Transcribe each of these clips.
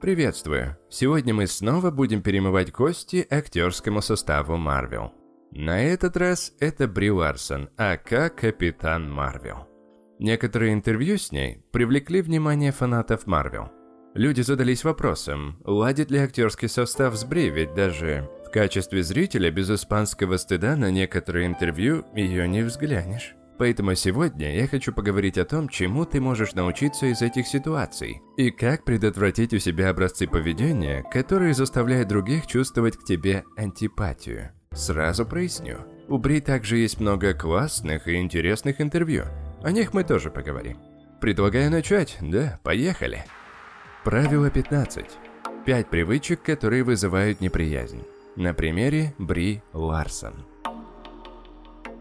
Приветствую! Сегодня мы снова будем перемывать кости актерскому составу Марвел. На этот раз это Бри Ларсон, ака Капитан Марвел. Некоторые интервью с ней привлекли внимание фанатов Марвел. Люди задались вопросом, ладит ли актерский состав с Бри, ведь даже в качестве зрителя без испанского стыда на некоторые интервью ее не взглянешь. Поэтому сегодня я хочу поговорить о том, чему ты можешь научиться из этих ситуаций, и как предотвратить у себя образцы поведения, которые заставляют других чувствовать к тебе антипатию. Сразу проясню. У Бри также есть много классных и интересных интервью. О них мы тоже поговорим. Предлагаю начать, да, поехали. Правило 15. Пять привычек, которые вызывают неприязнь. На примере Бри Ларсон.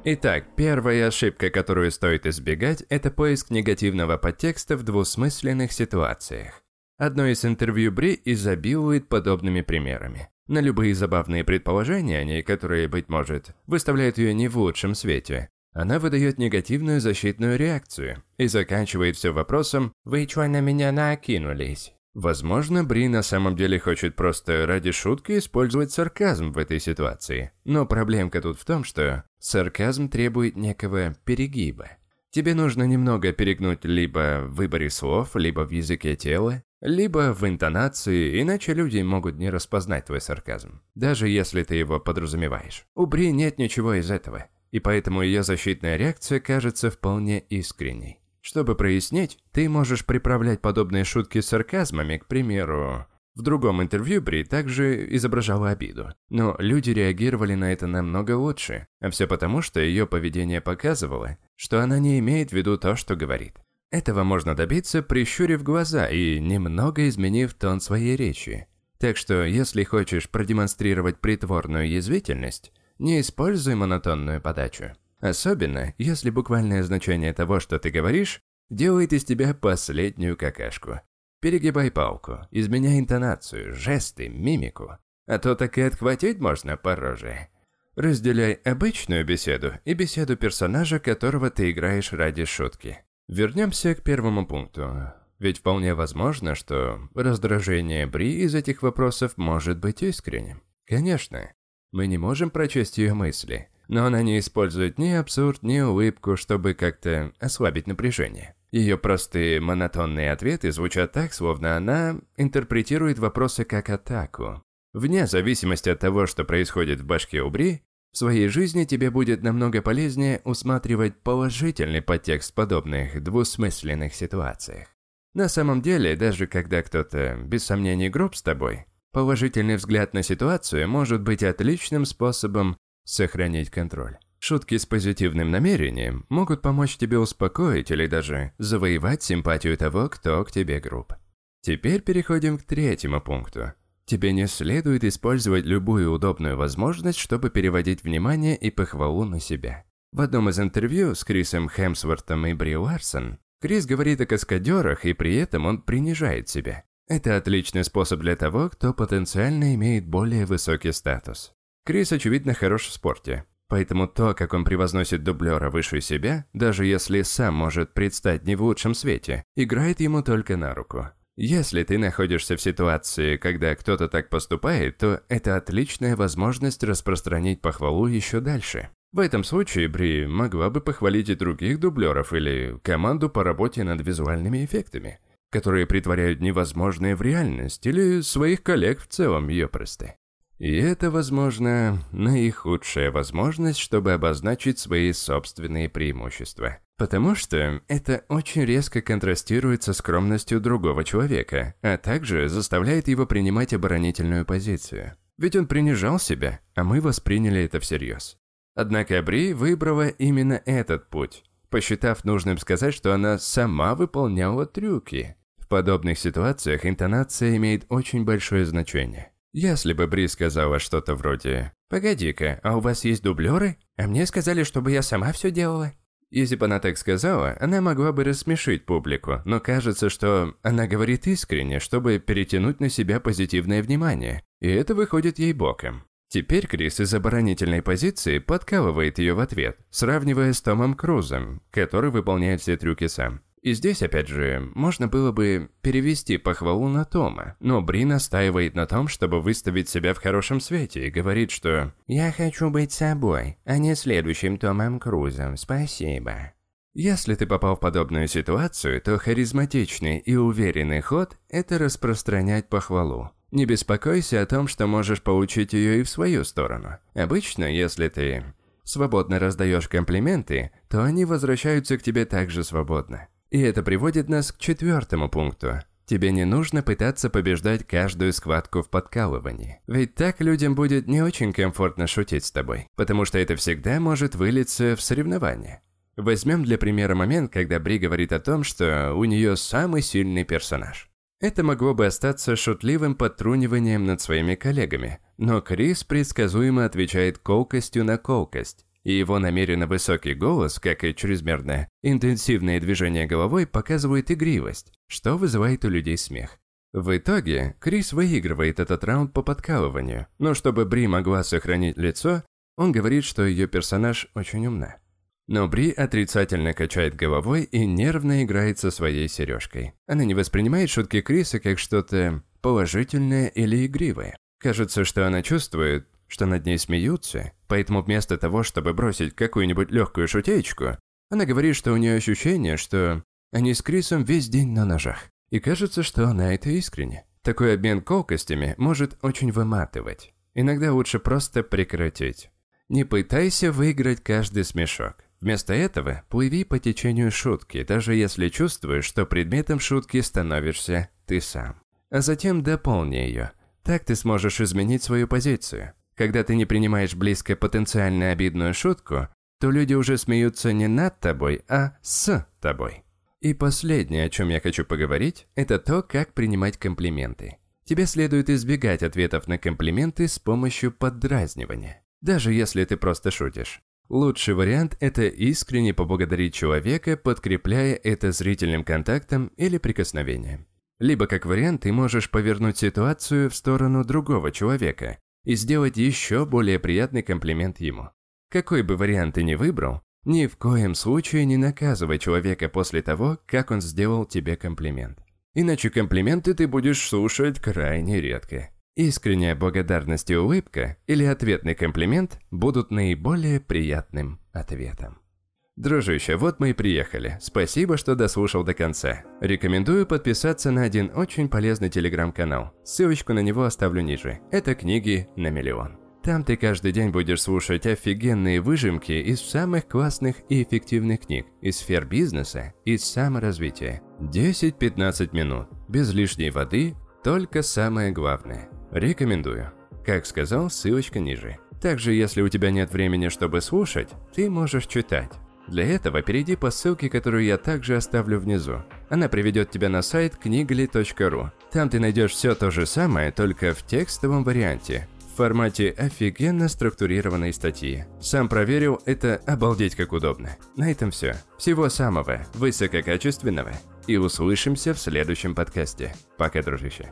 Итак, первая ошибка, которую стоит избегать, это поиск негативного подтекста в двусмысленных ситуациях. Одно из интервью Бри изобилует подобными примерами. На любые забавные предположения о ней, которые, быть может, выставляют ее не в лучшем свете, она выдает негативную защитную реакцию и заканчивает все вопросом «Вы чё на меня накинулись?». Возможно, Бри на самом деле хочет просто ради шутки использовать сарказм в этой ситуации. Но проблемка тут в том, что сарказм требует некого перегиба. Тебе нужно немного перегнуть либо в выборе слов, либо в языке тела, либо в интонации, иначе люди могут не распознать твой сарказм, даже если ты его подразумеваешь. У Бри нет ничего из этого, и поэтому ее защитная реакция кажется вполне искренней. Чтобы прояснить, ты можешь приправлять подобные шутки сарказмами, к примеру... В другом интервью Бри также изображала обиду, но люди реагировали на это намного лучше, а все потому, что ее поведение показывало, что она не имеет в виду то, что говорит. Этого можно добиться, прищурив глаза и немного изменив тон своей речи. Так что, если хочешь продемонстрировать притворную язвительность, не используй монотонную подачу. Особенно, если буквальное значение того, что ты говоришь, делает из тебя последнюю какашку. Перегибай палку, изменяй интонацию, жесты, мимику. А то так и отхватить можно по роже. Разделяй обычную беседу и беседу персонажа, которого ты играешь ради шутки. Вернемся к первому пункту. Ведь вполне возможно, что раздражение Бри из этих вопросов может быть искренним. Конечно, мы не можем прочесть ее мысли, но она не использует ни абсурд, ни улыбку, чтобы как-то ослабить напряжение. Ее простые монотонные ответы звучат так, словно она интерпретирует вопросы как атаку. Вне зависимости от того, что происходит в башке у Бри, в своей жизни тебе будет намного полезнее усматривать положительный подтекст подобных двусмысленных ситуациях. На самом деле, даже когда кто-то без сомнений груб с тобой, положительный взгляд на ситуацию может быть отличным способом Сохранить контроль. Шутки с позитивным намерением могут помочь тебе успокоить или даже завоевать симпатию того, кто к тебе груб. Теперь переходим к третьему пункту. Тебе не следует использовать любую удобную возможность, чтобы переводить внимание и похвалу на себя. В одном из интервью с Крисом Хемсвортом и Бри Ларсон Крис говорит о каскадерах, и при этом он принижает себя. Это отличный способ для того, кто потенциально имеет более высокий статус. Крис, очевидно, хорош в спорте. Поэтому то, как он превозносит дублера выше себя, даже если сам может предстать не в лучшем свете, играет ему только на руку. Если ты находишься в ситуации, когда кто-то так поступает, то это отличная возможность распространить похвалу еще дальше. В этом случае Бри могла бы похвалить и других дублеров или команду по работе над визуальными эффектами, которые притворяют невозможное в реальность, или своих коллег в целом ее просты. И это, возможно, наихудшая возможность, чтобы обозначить свои собственные преимущества. Потому что это очень резко контрастирует со скромностью другого человека, а также заставляет его принимать оборонительную позицию. Ведь он принижал себя, а мы восприняли это всерьез. Однако Бри выбрала именно этот путь, посчитав нужным сказать, что она сама выполняла трюки. В подобных ситуациях интонация имеет очень большое значение. Если бы Бри сказала что-то вроде «Погоди-ка, а у вас есть дублеры? А мне сказали, чтобы я сама все делала». Если бы она так сказала, она могла бы рассмешить публику, но кажется, что она говорит искренне, чтобы перетянуть на себя позитивное внимание, и это выходит ей боком. Теперь Крис из оборонительной позиции подкалывает ее в ответ, сравнивая с Томом Крузом, который выполняет все трюки сам. И здесь, опять же, можно было бы перевести похвалу на Тома, но Бри настаивает на том, чтобы выставить себя в хорошем свете и говорит, что «Я хочу быть собой, а не следующим Томом Крузом, спасибо». Если ты попал в подобную ситуацию, то харизматичный и уверенный ход – это распространять похвалу. Не беспокойся о том, что можешь получить ее и в свою сторону. Обычно, если ты свободно раздаешь комплименты, то они возвращаются к тебе также свободно. И это приводит нас к четвертому пункту. Тебе не нужно пытаться побеждать каждую схватку в подкалывании. Ведь так людям будет не очень комфортно шутить с тобой, потому что это всегда может вылиться в соревнование. Возьмем для примера момент, когда Бри говорит о том, что у нее самый сильный персонаж. Это могло бы остаться шутливым подтруниванием над своими коллегами, но Крис предсказуемо отвечает колкостью на колкость, и его намеренно высокий голос, как и чрезмерное интенсивное движение головой, показывает игривость, что вызывает у людей смех. В итоге, Крис выигрывает этот раунд по подкалыванию, но чтобы Бри могла сохранить лицо, он говорит, что ее персонаж очень умна. Но Бри отрицательно качает головой и нервно играет со своей сережкой. Она не воспринимает шутки Криса как что-то положительное или игривое. Кажется, что она чувствует, что над ней смеются, поэтому вместо того, чтобы бросить какую-нибудь легкую шутеечку, она говорит, что у нее ощущение, что они с Крисом весь день на ножах. И кажется, что она это искренне. Такой обмен колкостями может очень выматывать. Иногда лучше просто прекратить. Не пытайся выиграть каждый смешок. Вместо этого плыви по течению шутки, даже если чувствуешь, что предметом шутки становишься ты сам. А затем дополни ее. Так ты сможешь изменить свою позицию. Когда ты не принимаешь близко потенциально обидную шутку, то люди уже смеются не над тобой, а с тобой. И последнее, о чем я хочу поговорить, это то, как принимать комплименты. Тебе следует избегать ответов на комплименты с помощью поддразнивания. Даже если ты просто шутишь. Лучший вариант – это искренне поблагодарить человека, подкрепляя это зрительным контактом или прикосновением. Либо как вариант ты можешь повернуть ситуацию в сторону другого человека и сделать еще более приятный комплимент ему. Какой бы вариант ты ни выбрал, ни в коем случае не наказывай человека после того, как он сделал тебе комплимент. Иначе комплименты ты будешь слушать крайне редко. Искренняя благодарность и улыбка или ответный комплимент будут наиболее приятным ответом. Дружище, вот мы и приехали. Спасибо, что дослушал до конца. Рекомендую подписаться на один очень полезный телеграм-канал. Ссылочку на него оставлю ниже. Это книги на миллион. Там ты каждый день будешь слушать офигенные выжимки из самых классных и эффективных книг, из сфер бизнеса, из саморазвития. 10-15 минут, без лишней воды, только самое главное – Рекомендую. Как сказал, ссылочка ниже. Также, если у тебя нет времени, чтобы слушать, ты можешь читать. Для этого перейди по ссылке, которую я также оставлю внизу. Она приведет тебя на сайт книгли.ру. Там ты найдешь все то же самое, только в текстовом варианте, в формате офигенно структурированной статьи. Сам проверил, это обалдеть как удобно. На этом все. Всего самого высококачественного. И услышимся в следующем подкасте. Пока, дружище.